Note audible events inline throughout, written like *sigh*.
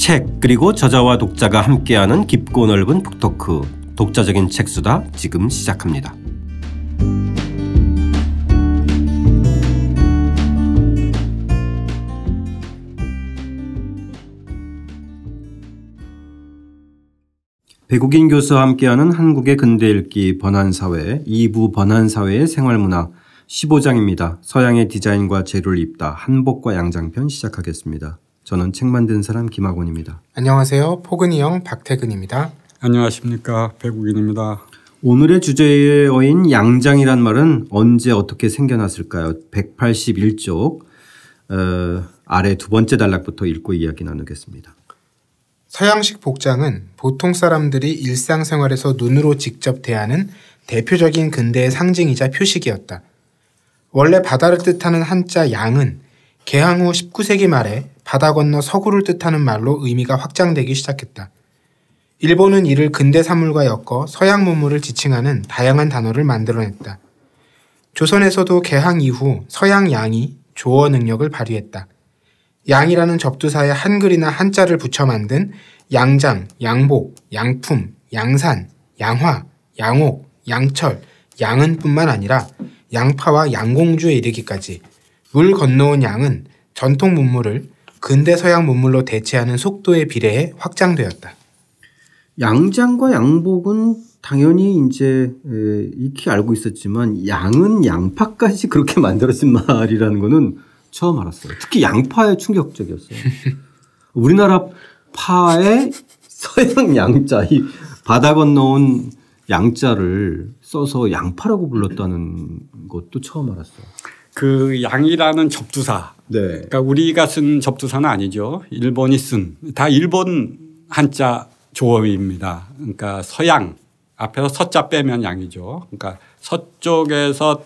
책 그리고 저자와 독자가 함께하는 깊고 넓은 북토크 독자적인 책수다 지금 시작합니다. 배국인 교수와 함께하는 한국의 근대 읽기 번안사회 2부 번안사회의 생활문화 15장입니다. 서양의 디자인과 재료를 입다 한복과 양장편 시작하겠습니다. 저는 책 만든 사람 김학원입니다. 안녕하세요. 포근이 형 박태근입니다. 안녕하십니까 배국인입니다. 오늘의 주제어인 양장이란 말은 언제 어떻게 생겨났을까요? 181쪽 어, 아래 두 번째 단락부터 읽고 이야기 나누겠습니다. 서양식 복장은 보통 사람들이 일상생활에서 눈으로 직접 대하는 대표적인 근대의 상징이자 표식이었다. 원래 바다를 뜻하는 한자 양은 개항 후 19세기 말에 바다 건너 서구를 뜻하는 말로 의미가 확장되기 시작했다. 일본은 이를 근대 사물과 엮어 서양 문물을 지칭하는 다양한 단어를 만들어냈다. 조선에서도 개항 이후 서양 양이 조어 능력을 발휘했다. 양이라는 접두사에 한글이나 한자를 붙여 만든 양장, 양복, 양품, 양산, 양화, 양옥, 양철, 양은뿐만 아니라 양파와 양공주에 이르기까지 물 건너온 양은 전통 문물을 근대 서양 문물로 대체하는 속도에 비례해 확장되었다. 양장과 양복은 당연히 이제 익히 알고 있었지만 양은 양파까지 그렇게 *laughs* 만들어진 말이라는 거는 처음 알았어요. 특히 양파에 충격적이었어요. *laughs* 우리나라 파에 서양 양자, 이 바다 건너온 양자를 써서 양파라고 불렀다는 것도 처음 알았어요. 그 양이라는 접두사. 네. 그러니까 우리가 쓴 접두사는 아니죠. 일본이 쓴 다 일본 한자 조어입니다. 그러니까 서양 앞에서 서자 빼면 양이죠. 그러니까 서쪽에서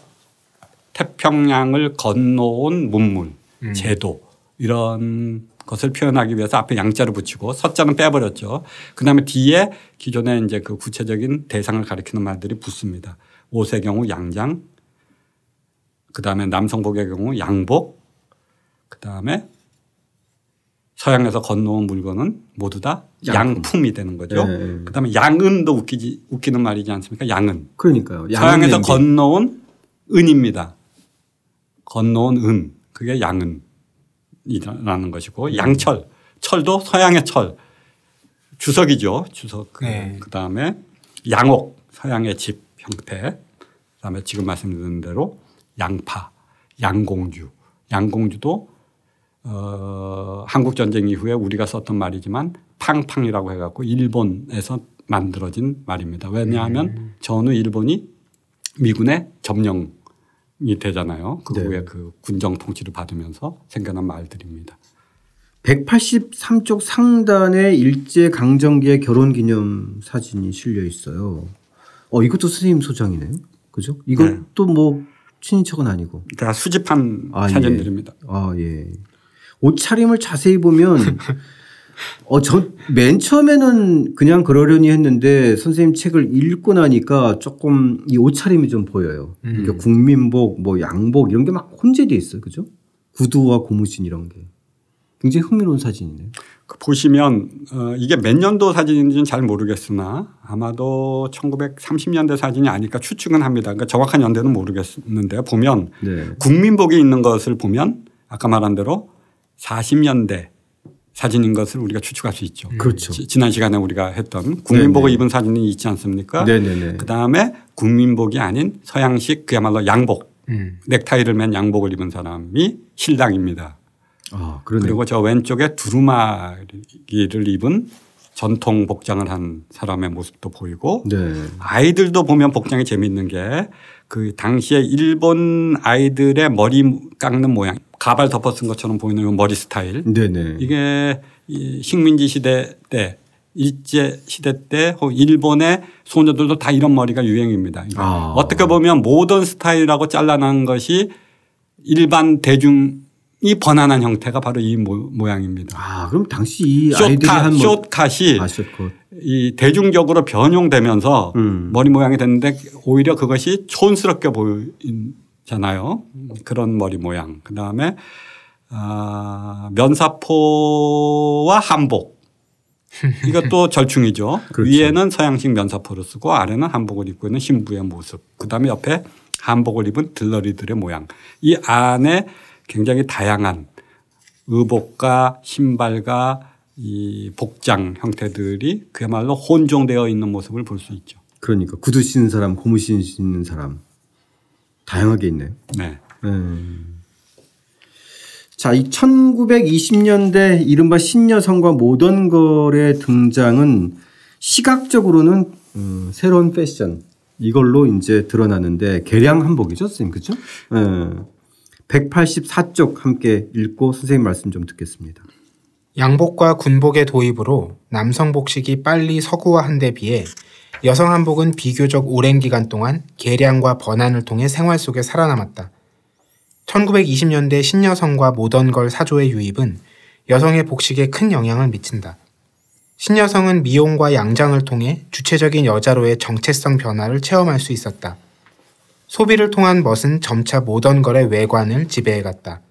태평양을 건너온 문물, 음. 제도 이런 것을 표현하기 위해서 앞에 양자를 붙이고 서자는 빼버렸죠. 그 다음에 뒤에 기존에 이제 그 구체적인 대상을 가리키는 말들이 붙습니다. 옷의 경우 양장, 그 다음에 남성복의 경우 양복, 그 다음에 서양에서 건너온 물건은 모두 다 양품. 이 되는 거죠. 네. 그 다음에 양은도 웃기지, 웃기는 말이지 않습니까? 양은. 그러니까요. 서양에서 건너온 은입니다. 건너온 은. 그게 양은이라는 것이고 음. 양철. 철도 서양의 철. 주석이죠. 주석. 네. 그 다음에 양옥. 서양의 집 형태. 그 다음에 지금 말씀드린 대로 양파, 양공주. 양공주도 어, 한국 전쟁 이후에 우리가 썼던 말이지만 팡팡이라고 해갖고 일본에서 만들어진 말입니다. 왜냐하면 음. 전후 일본이 미군의 점령이 되잖아요. 그 네. 후에 그 군정 통치를 받으면서 생겨난 말들입니다. 183쪽 상단에 일제 강점기의 결혼 기념 사진이 실려 있어요. 어 이것도 선생님 소장이네요. 그죠? 이것도 네. 뭐 친인척은 아니고. 다 수집한 아, 예. 사진들입니다. 예. 아 예. 옷차림을 자세히 보면 *laughs* 어, 저 맨 처음에는 그냥 그러려니 했는데 선생님 책을 읽고 나니까 조금 이 옷차림이 좀 보여요. 음. 그러니까 국민복, 뭐 양복 이런 게 막 혼재돼 있어요. 그죠? 구두와 고무신 이런 게. 굉장히 흥미로운 사진이네요. 그 보시면 어, 이게 몇 년도 사진인지는 잘 모르겠으나 아마도 1930년대 사진이 아닐까 추측은 합니다. 그러니까 정확한 연대는 모르겠는데 보면 네. 국민복이 있는 것을 보면 아까 말한 대로 40년대 사진인 것을 우리가 추측할 수 있죠. 그렇죠. 지, 난 시간에 우리가 했던 국민복을 네네. 입은 사진이 있지 않습니까? 네네네. 그다음에 국민복이 아닌 서양식 그야말로 양복 음. 넥타이를 맨 양복을 입은 사람이 신랑입니다. 아, 그리고 저 왼쪽에 두루마기를 입은 전통 복장을 한 사람의 모습도 보이고 네. 아이들도 보면 복장이 재미있는 게 그 당시에 일본 아이들의 머리 깎는 모양 가발 덮어 쓴 것처럼 보이는 머리 스타일. 네네. 이게 식민지 시대 때 일제 시대 때 일본의 소녀들도 다 이런 머리가 유행입니다. 아. 어떻게 보면 모던 스타일이라고 잘라난 것이 일반 대중 이 번안한 형태가 바로 이 모, 양입니다 아, 그럼 당시 이 아이들이 숏한 숏컷이 아, 이 대중적으로 변용되면서 음. 머리 모양이 됐는데 오히려 그것이 촌스럽게 보이잖아요. 그런 머리 모양. 그다음에 아, 면사포와 한복 *laughs* 이것도 절충이죠. 그렇죠. 위에는 서양식 면사포를 쓰고 아래는 한복을 입고 있는 신부의 모습. 그다음에 옆에 한복을 입은 들러리들의 모양. 이 안에 굉장히 다양한 의복과 신발과 이 복장 형태들이 그야말로 혼종되어 있는 모습을 볼 수 있죠. 그러니까 구두 신는 사람, 고무 신는 사람 다양하게 있네요. 네. 음. 자, 이 1920년대 이른바 신여성과 모던 걸의 등장은 시각적으로는 음, 새로운 패션 이걸로 이제 드러나는데 개량 한복이죠, 선생님. 그죠? 예. 184쪽 함께 읽고 선생님 말씀 좀 듣겠습니다. 양복과 군복의 도입으로 남성 복식이 빨리 서구화한 데 비해 여성 한복은 비교적 오랜 기간 동안 개량과 번안을 통해 생활 속에 살아남았다. 1920년대 신여성과 모던걸 사조의 유입은 여성의 복식에 큰 영향을 미친다. 신여성은 미용과 양장을 통해 주체적인 여자로의 정체성 변화를 체험할 수 있었다. 소비를 통한 멋은 점차 모던 걸의 외관을 지배해갔다.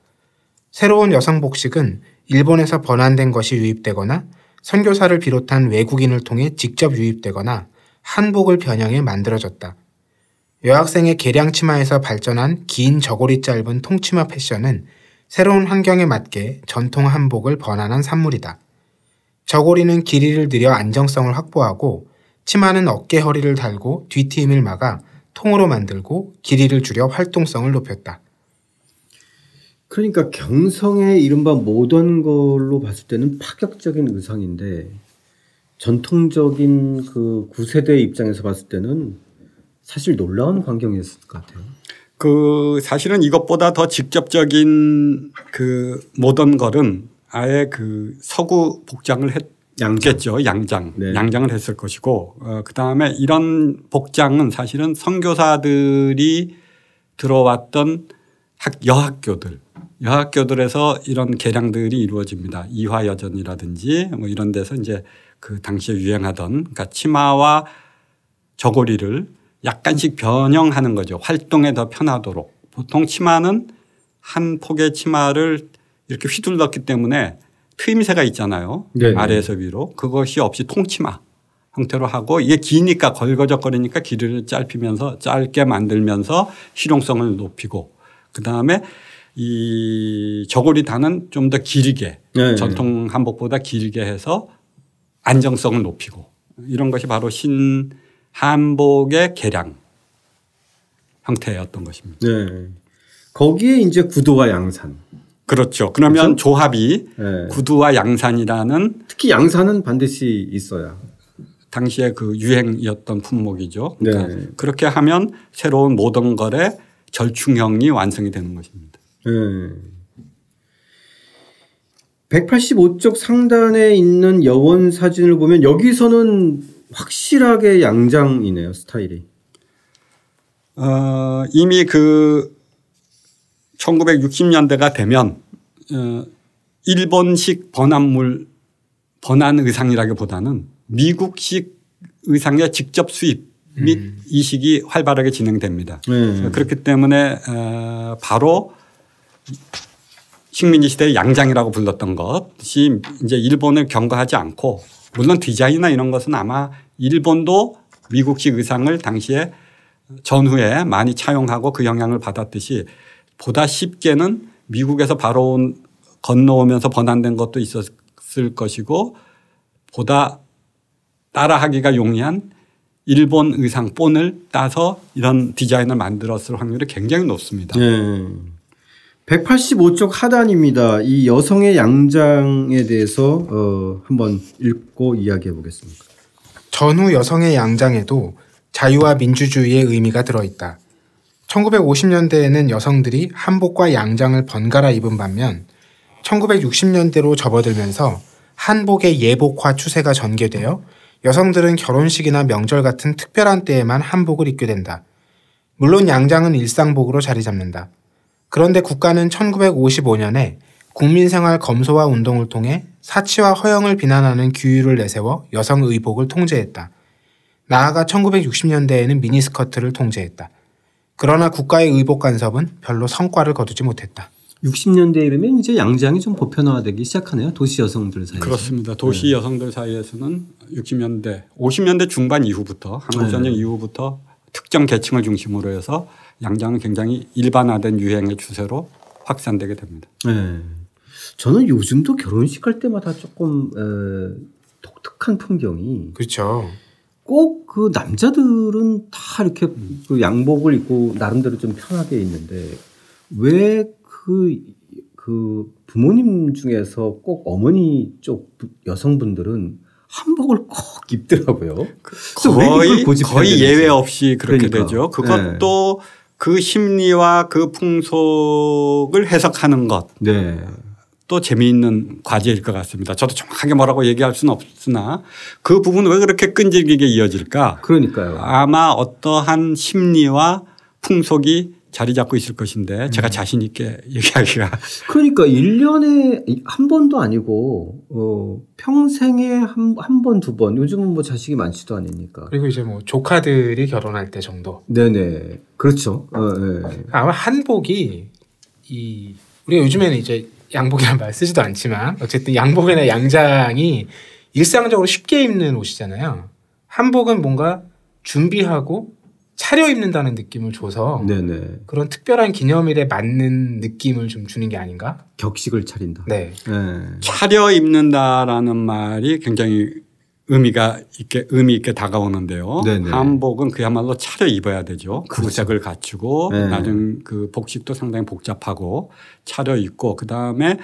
새로운 여성 복식은 일본에서 번안된 것이 유입되거나 선교사를 비롯한 외국인을 통해 직접 유입되거나 한복을 변형해 만들어졌다. 여학생의 개량 치마에서 발전한 긴 저고리 짧은 통치마 패션은 새로운 환경에 맞게 전통 한복을 번안한 산물이다. 저고리는 길이를 늘려 안정성을 확보하고 치마는 어깨 허리를 달고 뒤트임을 막아 통으로 만들고 길이를 줄여 활동성을 높였다. 그러니까 경성의 이른바 모던 걸로 봤을 때는 파격적인 의상인데 전통적인 그 구세대 입장에서 봤을 때는 사실 놀라운 광경이었을 것 같아요. 그 사실은 이것보다 더 직접적인 그 모던 걸은 아예 그 서구 복장을 했 겠죠. 양장. 네. 양장을 했을 것이고 어, 그다음에 이런 복장은 사실은 선교사들이 들어왔던 학, 여학교들 여학교들에서 이런 개량들이 이루어집니다. 이화여전이라든지 뭐 이런 데서 이제 그 당시에 유행하던 그러니까 치마와 저고리를 약간씩 변형하는 거죠. 활동에 더 편하도록. 보통 치마는 한 폭의 치마를 이렇게 휘둘렀기 때문에 트임새가 있잖아요. 네네. 아래에서 위로. 그것이 없이 통치마 형태로 하고 이게 기니까 걸거적거리니까 길이를 짧히면서 짧게 만들면서 실용성을 높이고 그 다음에 이 저고리 단은 좀 더 길게 네. 전통 한복보다 길게 해서 안정성을 높이고 이런 것이 바로 신 한복의 개량 형태였던 것입니다. 네. 거기에 이제 구두와 양산. 그렇죠. 그러면 그렇죠? 조합이 네. 구두와 양산이라는 특히 양산은 반드시 있어야. 당시에 그 유행이었던 품목이죠. 그러니까 네. 그렇게 하면 새로운 모던 걸의 절충형이 완성이 되는 것입니다. 네. 185쪽 상단에 있는 여원 사진을 보면 여기서는 확실하게 양장이네요 스타일이. 어, 이미 그 1960년대가 되면 어, 일본식 번안물 번안 의상이라기보다는 미국식 의상의 직접 수입 및 음. 이식이 활발하게 진행됩니다. 음. 그렇기 때문에 어, 바로 식민지 시대의 양장이라고 불렀던 것이 이제 일본을 경과하지 않고 물론 디자인이나 이런 것은 아마 일본도 미국식 의상을 당시에 전후에 많이 차용하고 그 영향을 받았듯이 보다 쉽게는 미국에서 바로 온 건너오면서 번안된 것도 있었을 것이고 보다 따라하기가 용이한 일본 의상 본을 따서 이런 디자인을 만들었을 확률이 굉장히 높습니다. 네. 185쪽 하단입니다. 이 여성의 양장에 대해서 어, 한번 읽고 이야기해 보겠습니다. 전후 여성의 양장에도 자유와 민주주의의 의미가 들어있다. 1950년대에는 여성들이 한복과 양장을 번갈아 입은 반면 1960년대로 접어들면서 한복의 예복화 추세가 전개되어 여성들은 결혼식이나 명절 같은 특별한 때에만 한복을 입게 된다. 물론 양장은 일상복으로 자리 잡는다. 그런데 국가는 1955년에 국민생활 검소화 운동을 통해 사치와 허영을 비난하는 규율을 내세워 여성 의복을 통제했다. 나아가 1960년대에는 미니스커트를 통제했다. 그러나 국가의 의복 간섭은 별로 성과를 거두지 못했다. 60년대 이르면 이제 양장이 좀 보편화되기 시작하네요. 도시 여성들 사이에서. 그렇습니다. 도시 네. 여성들 사이에서는 60년대, 50년대 중반 이후부터 한국전쟁 네. 이후부터 특정 계층을 중심으로 해서 양장은 굉장히 일반화된 유행의 추세로 확산되게 됩니다. 네. 저는 요즘도 결혼식 할 때마다 조금 에, 독특한 풍경이 그렇죠. 꼭 그 남자들은 다 이렇게 그 양복을 입고 나름대로 좀 편하게 있는데 왜그 그 부모님 중에서 꼭 어머니 쪽 여성분들은 한복을 꼭 입더라고요. 거의 거의 예외 없이 그렇게 그러니까. 되죠. 그것도 네. 그 심리와 그 풍속을 해석하는 것. 네. 또 재미있는 과제일 것 같습니다. 저도 정확하게 뭐라고 얘기할 수는 없으나 그 부분 왜 그렇게 끈질기게 이어질까? 그러니까요. 아마 어떠한 심리와 풍속이 자리 잡고 있을 것인데 제가 음. 자신 있게 *laughs* 얘기하기가. 그러니까 1년에 한 번도 아니고 어 평생에 한 한 번, 두 번. 요즘은 뭐 자식이 많지도 않으니까. 그리고 이제 뭐 조카들이 결혼할 때 정도. 네 네. 그렇죠. 어, 네. 아마 한복이 이 우리가 요즘에는 이제 양복이란 말 쓰지도 않지만 어쨌든 양복이나 양장이 일상적으로 쉽게 입는 옷이잖아요. 한복은 뭔가 준비하고 차려 입는다는 느낌을 줘서 네네. 그런 특별한 기념일에 맞는 느낌을 좀 주는 게 아닌가? 격식을 차린다. 네. 네. 차려 입는다라는 말이 굉장히 의미가 있게 의미 있게 다가오는데요. 네네. 한복은 그야말로 차려 입어야 되죠. 그렇죠. 구색을 갖추고 네. 나중 그 복식도 상당히 복잡하고 차려 입고 그 다음에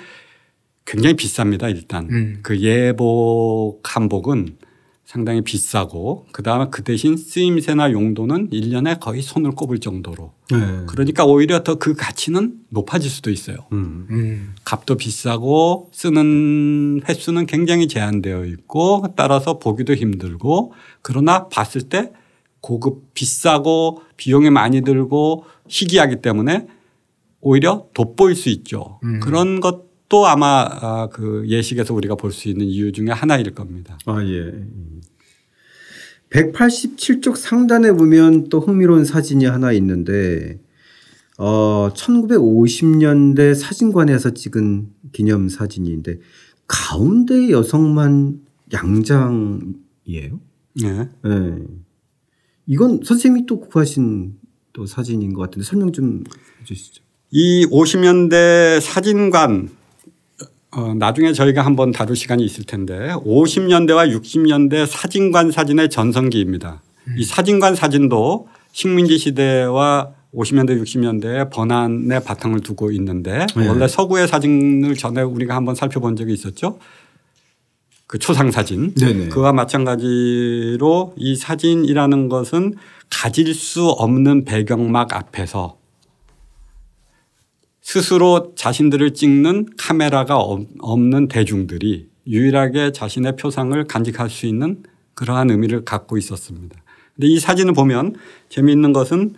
굉장히 비쌉니다. 일단 음. 그 예복 한복은 상당히 비싸고 그다음에 그 대신 쓰임새나 용도는 1년에 거의 손을 꼽을 정도로 네. 그러니까 오히려 더 그 가치는 높아질 수도 있어요. 음. 음. 값도 비싸고 쓰는 횟수는 굉장히 제한되어 있고 따라서 보기도 힘들고 그러나 봤을 때 고급 비싸고 비용이 많이 들고 희귀하기 때문에 오히려 돋보일 수 있죠. 음. 그런 것 도 아마 아, 그 예식에서 우리가 볼 수 있는 이유 중에 하나일 겁니다. 아, 예. 187쪽 상단에 보면 또 흥미로운 사진이 하나 있는데 어 1950년대 사진관에서 찍은 기념 사진인데 가운데 여성만 양장이에요. 네. 네. 이건 선생님이 또 구하신 또 사진인 것 같은데 설명 좀 해주시죠. 이 50년대 사진관 어, 나중에 저희가 한번 다룰 시간이 있을 텐데 50년대와 60년대 사진관 사진의 전성기입니다. 음. 이 사진관 사진도 식민지 시대와 50년대 60년대에 번안의 바탕을 두고 있는데 네. 원래 서구의 사진을 전에 우리가 한번 살펴본 적이 있었죠. 그 초상 사진. 네네. 그와 마찬가지로 이 사진이라는 것은 가질 수 없는 배경막 앞에서 스스로 자신들을 찍는 카메라가 없는 대중들이 유일하게 자신의 표상을 간직할 수 있는 그러한 의미를 갖고 있었습니다. 근데 이 사진을 보면 재미있는 것은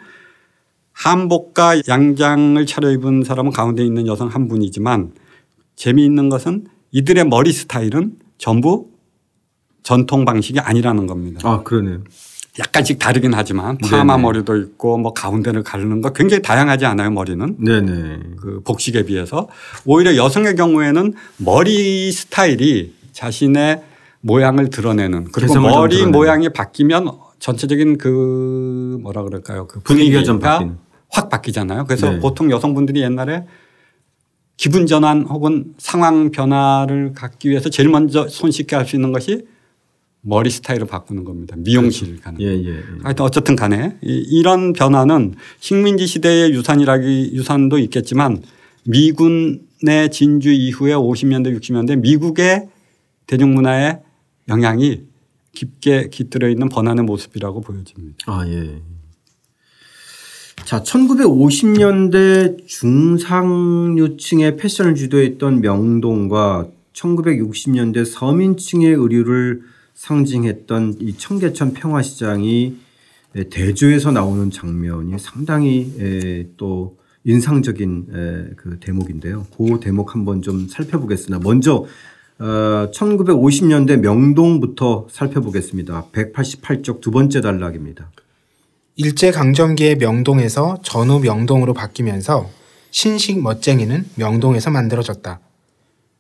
한복과 양장을 차려입은 사람은 가운데 있는 여성 한 분이지만 재미있는 것은 이들의 머리 스타일은 전부 전통 방식이 아니라는 겁니다. 아, 그러네요. 약간씩 다르긴 하지만 파마 네네. 머리도 있고 뭐 가운데를 가르는 거 굉장히 다양하지 않아요 머리는 네네. 그 복식에 비해서 오히려 여성의 경우에는 머리 스타일이 자신의 모양을 드러내는 그리고 머리 모양이 바뀌면 전체적인 그 뭐라 그럴까요 그 분위기가, 분위기가 확 바뀌잖아요. 그래서 네. 보통 여성분들이 옛날에 기분 전환 혹은 상황 변화를 갖기 위해서 제일 먼저 손쉽게 할 수 있는 것이 머리 스타일을 바꾸는 겁니다. 미용실 그렇죠. 가는. 예, 예, 예. 하여튼 어쨌든 간에 이 런 변화는 식민지 시대의 유산이라기 유산도 있겠지만 미군의 진주 이후에 50년대 60년대 미국의 대중문화의 영향이 깊게 깃들어 있는 번안의 모습이라고 보여집니다. 아, 예. 자, 1950년대 중상류층의 패션을 주도했던 명동과 1960년대 서민층의 의류를 상징했던 이 청계천 평화시장이 대조에서 나오는 장면이 상당히 또 인상적인 그 대목인데요. 그 대목 한번 좀 살펴보겠습니다. 먼저 1950년대 어, 명동부터 살펴보겠습니다. 188쪽 두 번째 단락입니다. 일제 강점기의 명동에서 전후 명동으로 바뀌면서 신식 멋쟁이는 명동에서 만들어졌다.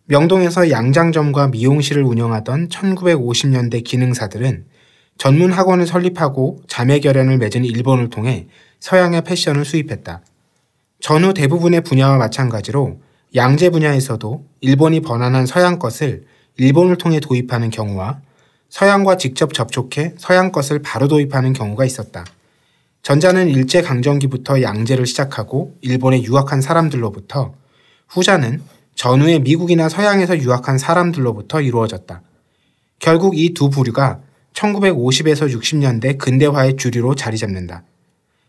명동에서 양장점과 미용실을 운영하던 1950년대 기능사들은 전문 학원을 설립하고 자매 결연을 맺은 일본을 통해 서양의 패션을 수입했다. 전후 대부분의 분야와 마찬가지로 양재 분야에서도 일본이 번안한 서양 것을 일본을 통해 도입하는 경우와 서양과 직접 접촉해 서양 것을 바로 도입하는 경우가 있었다. 전자는 일제강점기부터 양재를 시작하고 일본에 유학한 사람들로부터 후자는 전후에 미국이나 서양에서 유학한 사람들로부터 이루어졌다. 결국 이 두 부류가 1950에서 60년대 근대화의 주류로 자리 잡는다.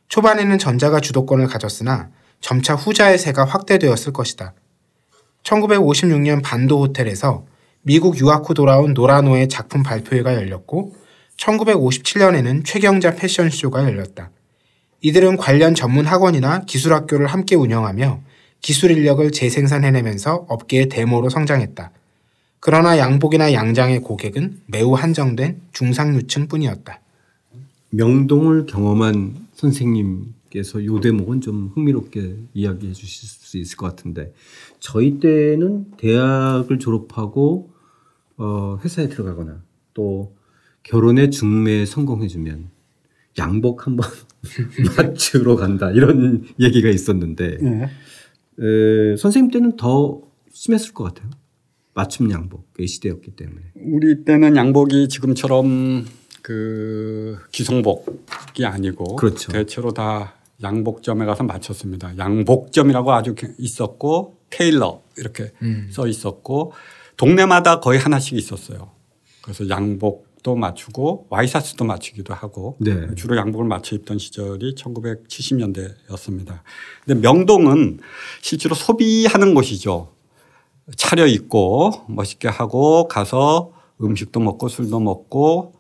초반에는 전자가 주도권을 가졌으나 점차 후자의 세가 확대되었을 것이다. 1956년 반도 호텔에서 미국 유학 후 돌아온 노라노의 작품 발표회가 열렸고 1957년에는 최경자 패션쇼가 열렸다. 이들은 관련 전문 학원이나 기술학교를 함께 운영하며 기술 인력을 재생산해내면서 업계의 데모로 성장했다. 그러나 양복이나 양장의 고객은 매우 한정된 중상류층 뿐이었다. 명동을 경험한 선생님께서 이 대목은 좀 흥미롭게 이야기해 주실 수 있을 것 같은데 저희 때는 대학을 졸업하고 어, 회사에 들어가거나 또 결혼에 중매에 성공해주면 양복 한번 *laughs* 맞추러 간다 이런 얘기가 있었는데 네. 에, 선생님 때는 더 심했을 것 같아요. 맞춤 양복의 시대였기 때문에. 우리 때는 양복이 지금처럼 그 기성복이 아니고 그렇죠. 대체로 다 양복점에 가서 맞췄습니다. 양복점이라고 아주 있었고 테일러 이렇게 음. 써 있었고 동네마다 거의 하나씩 있었어요. 그래서 양복 도 맞추고 와이셔츠도 맞추기도 하고 네. 주로 양복을 맞춰 입던 시절이 1970년대였습니다. 근데 명동은 실제로 소비하는 곳이죠. 차려 입고 멋있게 하고 가서 음식도 먹고 술도 먹고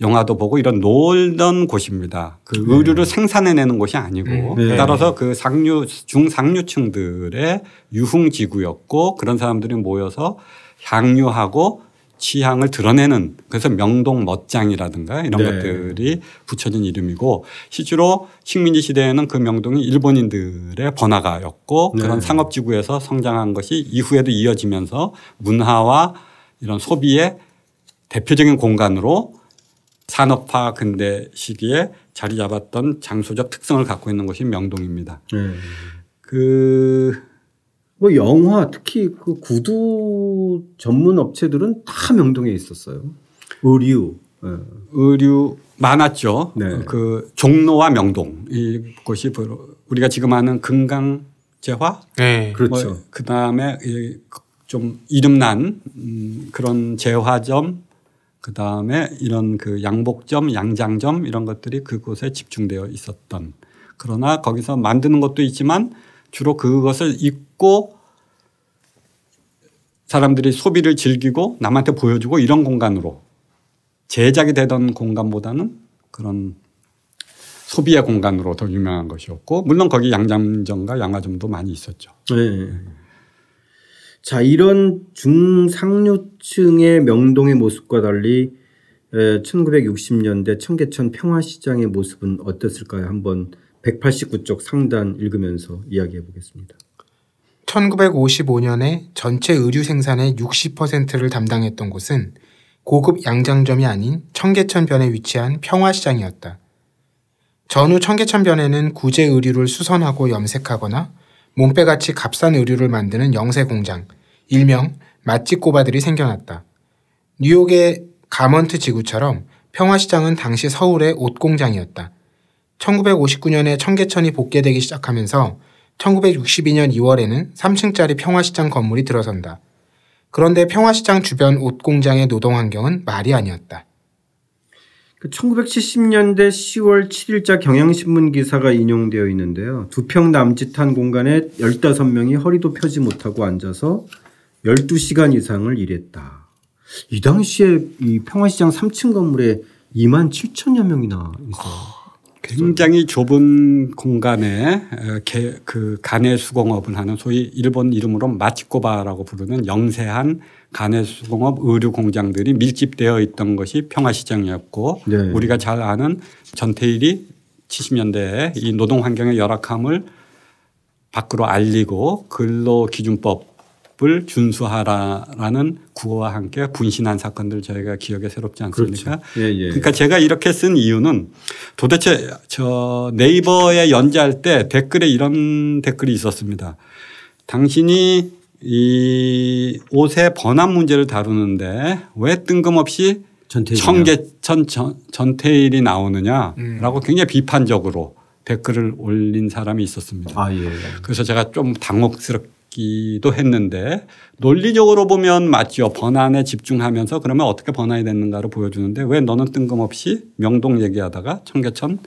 영화도 보고 이런 놀던 곳입니다. 그 네. 의류를 생산해내는 곳이 아니고 네. 따라서 그 상류 중상류층들의 유흥지구였고 그런 사람들이 모여서 향유하고 취향을 드러내는 그래서 명동 멋장이라든가 이런 네. 것들이 붙여진 이름이고 실제로 식민지 시대에는 그 명동이 일본인들의 번화가였고 네. 그런 상업지구에서 성장한 것이 이후에도 이어지면서 문화와 이런 소비의 대표적인 공간으로 산업화 근대 시기에 자리 잡았던 장소적 특성을 갖고 있는 것이 명동입니다. 네. 그 뭐 영화 특히 그 구두 전문 업체들은 다 명동에 있었어요. 의류. 네. 의류 많았죠. 네. 그 종로와 명동 이곳이 우리가 지금 하는 금강 재화. 네. 그렇죠. 뭐 그다음에 좀 이름난 음, 그런 재화점 그 다음에 이런 그 양복점, 양장점 이런 것들이 그곳에 집중되어 있었던 그러나 거기서 만드는 것도 있지만 주로 그것을 입고 사람들이 소비를 즐기고 남한테 보여주고 이런 공간으로 제작이 되던 공간보다는 그런 소비의 공간으로 더 유명한 것이었고 물론 거기 양장점과 양화점도 많이 있었죠. 네. 자, 이런 중상류층의 명동의 모습과 달리 1960년대 청계천 평화시장의 모습은 어땠을까요? 한번 189쪽 상단 읽으면서 이야기해 보겠습니다. 1955년에 전체 의류 생산의 60%를 담당했던 곳은 고급 양장점이 아닌 청계천변에 위치한 평화시장이었다. 전후 청계천변에는 구제 의류를 수선하고 염색하거나 몸빼같이 값싼 의류를 만드는 영세 공장, 일명 맛집 꼬바들이 생겨났다. 뉴욕의 가먼트 지구처럼 평화시장은 당시 서울의 옷 공장이었다. 1959년에 청계천이 복개되기 시작하면서 1962년 2월에는 3층짜리 평화시장 건물이 들어선다. 그런데 평화시장 주변 옷 공장의 노동 환경은 말이 아니었다. 1970년대 10월 7일자 경향신문 기사가 인용되어 있는데요. 두 평 남짓한 공간에 15명이 허리도 펴지 못하고 앉아서 12시간 이상을 일했다. 이 당시에 이 평화시장 3층 건물에 2만 7천여 명이나 있어요. 굉장히 좁은 공간에 그 간의 수공업을 하는 소위 일본 이름으로 마치코바라고 부르는 영세한 간의 수공업 의류 공장들이 밀집되어 있던 것이 평화시장이었고 네. 우리가 잘 아는 전태일이 70년대에 이 노동 환경의 열악함을 밖으로 알리고 근로 기준법 을 준수하라라는 구호와 함께 분신한 사건들 저희가 기억에 새롭지 않습니까? 그렇죠. 예, 예. 그러니까 제가 이렇게 쓴 이유는 도대체 저 네이버에 연재할 때 댓글에 이런 댓글이 있었습니다. 당신이 이 옷의 번안 문제를 다루는데 왜 뜬금없이 청계천 전태일이 나오느냐라고 음. 굉장히 비판적으로 댓글을 올린 사람이 있었습니다. 아, 예. 그래서 제가 좀 당혹스럽 기도 했는데 논리적으로 보면 맞죠. 번안에 집중하면서 그러면 어떻게 번안이 됐는가를 보여주는데 왜 너는 뜬금없이 명동 얘기하다가 청계천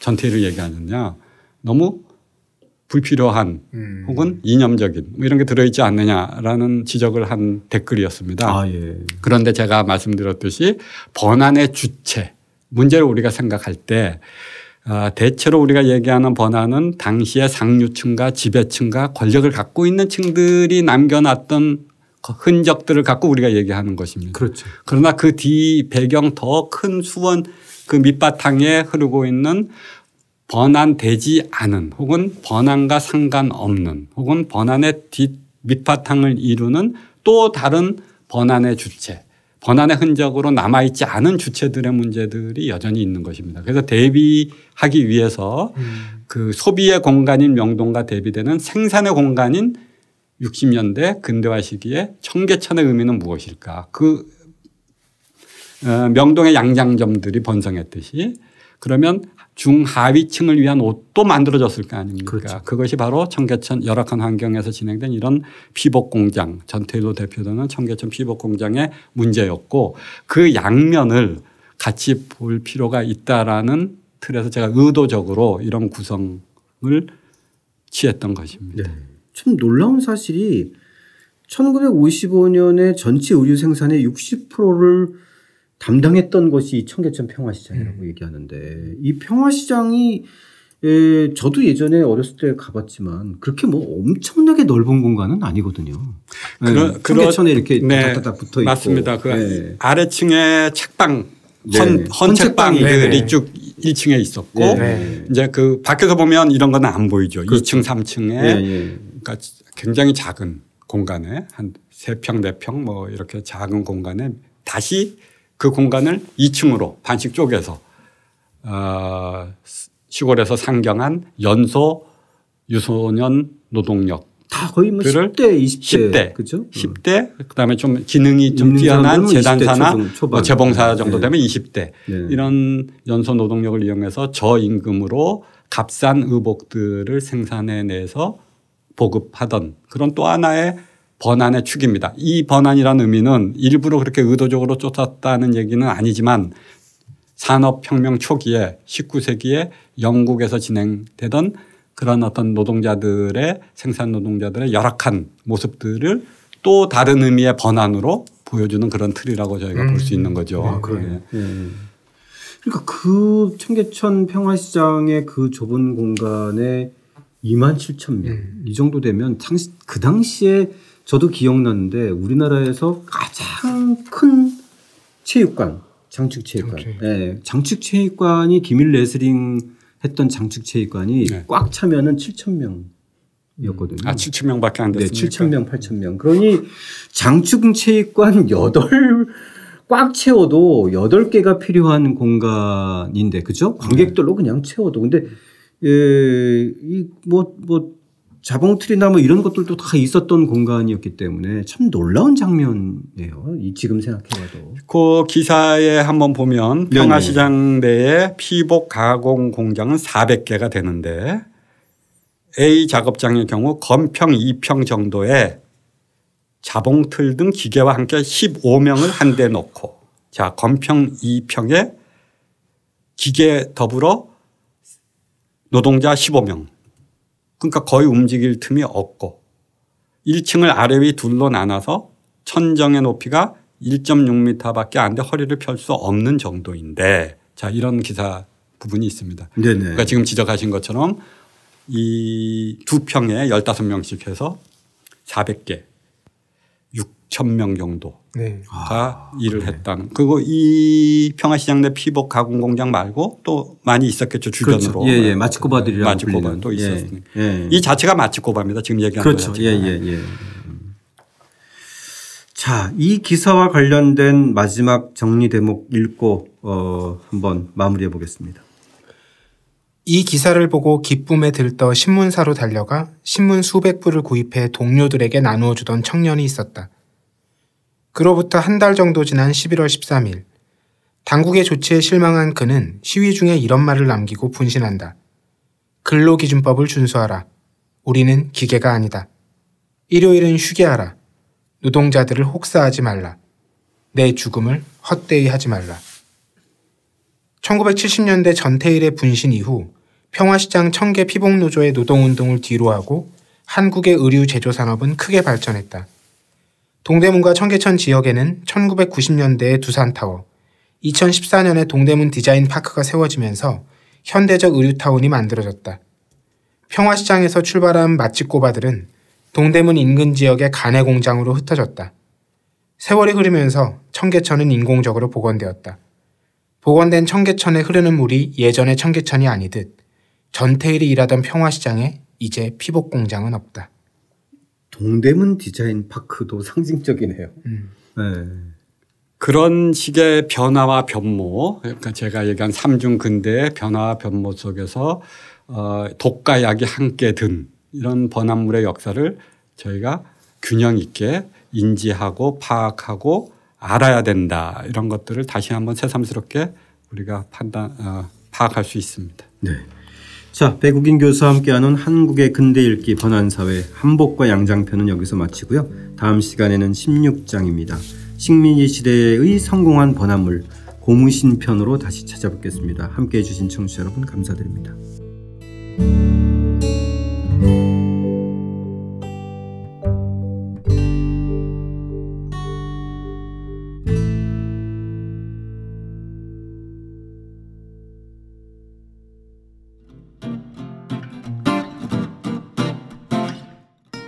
전태일을 얘기하느냐. 너무 불필요한 음. 혹은 이념적인 뭐 이런 게 들어있지 않느냐라는 지적을 한 댓글이었습니다. 아, 예. 그런데 제가 말씀드렸듯이 번안의 주체 문제를 우리가 생각할 때 어, 대체로 우리가 얘기하는 번안은 당시의 상류층과 지배층과 권력을 갖고 있는 층들이 남겨놨던 흔적들을 갖고 우리가 얘기하는 것입니다. 그렇죠. 그러나 그 뒤 배경 더 큰 수원 그 밑바탕에 흐르고 있는 번안되지 않은 혹은 번안과 상관없는 혹은 번안의 뒷 밑바탕을 이루는 또 다른 번안의 주체 번안의 흔적으로 남아있지 않은 주체들의 문제들이 여전히 있는 것입니다. 그래서 대비하기 위해서 음. 그 소비의 공간인 명동과 대비되는 생산의 공간인 60년대 근대화 시기에 청계천의 의미는 무엇일까? 그 어, 명동의 양장점들이 번성했듯이 그러면 중하위층을 위한 옷도 만들어졌을 거 아닙니까? 그렇죠. 그것이 바로 청계천 열악한 환경에서 진행된 이런 피복 공장 전태일로 대표되는 청계천 피복 공장의 문제였고 그 양면을 같이 볼 필요가 있다라는 틀에서 제가 의도적으로 이런 구성을 취했던 것입니다. 네. 참 놀라운 사실이 1955년에 전체 의류 생산의 60%를 담당했던 것이 청계천 평화시장이라고 음. 얘기하는데 이 평화시장이 에, 저도 예전에 어렸을 때 가봤지만 그렇게 뭐 엄청나게 넓은 공간은 아니거든요. 그러, 네, 청계천에 이렇게 네, 붙어 있고 맞습니다. 그 네. 아래층에 책방 헌, 네. 헌 책방들이 쭉 1층에 있었고 네. 이제 그 밖에서 보면 이런 건 안 보이죠. 그렇죠. 2층, 3층에 그러니까 굉장히 작은 공간에 한 3평, 4평 뭐 이렇게 작은 공간에 다시 그 공간을 2층으로 반씩 쪼개서 어, 시골에서 상경한 연소 유소년 노동력 다 거의 뭐 10대, 20대. 10대. 그죠? 10대. 그다음에 좀 기능이 좀 뛰어난 재단사나 뭐 재봉사 정도 네. 되면 네. 20대. 네. 이런 연소 노동력을 이용해서 저임금으로 값싼 의복들을 생산해 내서 보급하던 그런 또 하나의 번안의 축입니다. 이 번안이라는 의미는 일부러 그렇게 의도적으로 쫓았다는 얘기는 아니지만 산업혁명 초기에 19세기에 영국에서 진행되던 그런 어떤 노동자들의 생산 노동자들의 열악한 모습들을 또 다른 의미의 번안으로 보여주는 그런 틀이라고 저희가 음. 볼수 있는 거죠. 아, 그러네. 네. 그러니까 그 청계천 평화시장의 그 좁은 공간에 2만 7천 명. 음. 이 정도 되면 그 당시에 저도 기억나는데 우리나라에서 가장 큰 체육관, 장축체육관. 네, 장축체육관이 기밀 레슬링 했던 장축체육관이 네. 꽉 차면은 7천 명 이었거든요. 아, 7천 명밖에 안 됐습니까? 네, 7천 명, 8천 명. 그러니 장축 체육관 8, 꽉 채워도 8개가 필요한 공간인데, 그죠? 관객들로 그냥 채워도. 근데, 예, 이, 뭐, 뭐, 자봉틀이나 뭐 이런 것들도 다 있었던 공간이었기 때문에 참 놀라운 장면이에요. 이 지금 생각해봐도. 그 기사에 한번 보면 평화시장 내에 피복 가공 공장은 400개가 되는데 A 작업장의 경우 건평 2평 정도의 자봉틀 등 기계와 함께 15명을 한대 놓고 자 건평 2평에 기계 더불어 노동자 15명 그러니까 거의 움직일 틈이 없고 1층을 아래 위 둘로 나눠서 천정의 높이가 1.6m 밖에 안 돼 허리를 펼 수 없는 정도인데 자 이런 기사 부분이 있습니다. 네네. 그러니까 지금 지적하신 것처럼 이 두 평에 15명씩 해서 400개 6천 명 정도가 네. 아, 일을 네. 했다는. 그리고 이 평화시장 내 피복 가공 공장 말고 또 많이 있었겠죠 주변으로. 그렇죠. 예, 예. 마치코바들이라고 마치코바도 있었으니까. 예, 예. 이 자체가 마치코바입니다. 지금 얘기한 그렇죠. 예, 예, 예. 자, 이 기사와 관련된 마지막 정리 대목 읽고 어, 한번 마무리해 보겠습니다. 이 기사를 보고 기쁨에 들떠 신문사로 달려가 신문 수백 부를 구입해 동료들에게 나누어 주던 청년이 있었다. 그로부터 한 달 정도 지난 11월 13일, 당국의 조치에 실망한 그는 시위 중에 이런 말을 남기고 분신한다. 근로기준법을 준수하라. 우리는 기계가 아니다. 일요일은 쉬게 하라. 노동자들을 혹사하지 말라. 내 죽음을 헛되이 하지 말라. 1970년대 전태일의 분신 이후 평화시장 청계 피복노조의 노동운동을 뒤로하고 한국의 의류 제조 산업은 크게 발전했다. 동대문과 청계천 지역에는 1990년대에 두산타워, 2014년에 동대문 디자인 파크가 세워지면서 현대적 의류타운이 만들어졌다. 평화시장에서 출발한 맛집 꼬바들은 동대문 인근 지역의 가내 공장으로 흩어졌다. 세월이 흐르면서 청계천은 인공적으로 복원되었다. 복원된 청계천에 흐르는 물이 예전의 청계천이 아니듯 전태일이 일하던 평화시장에 이제 피복 공장은 없다. 동대문 디자인 파크도 *laughs* 상징적이네요. 음. 네. 그런 식의 변화와 변모, 그러니까 제가 얘기한 삼중 근대의 변화와 변모 속에서 어, 독과 약이 함께 든 이런 번안물의 역사를 저희가 균형 있게 인지하고 파악하고 알아야 된다 이런 것들을 다시 한번 새삼스럽게 우리가 판단 어, 파악할 수 있습니다. 네. 자, 배국인 교수와 함께하는 한국의 근대 읽기 번안사회 한복과 양장편은 여기서 마치고요. 다음 시간에는 16장입니다. 식민지 시대의 성공한 번안물 고무신 편으로 다시 찾아뵙겠습니다. 함께해 주신 청취자 여러분 감사드립니다.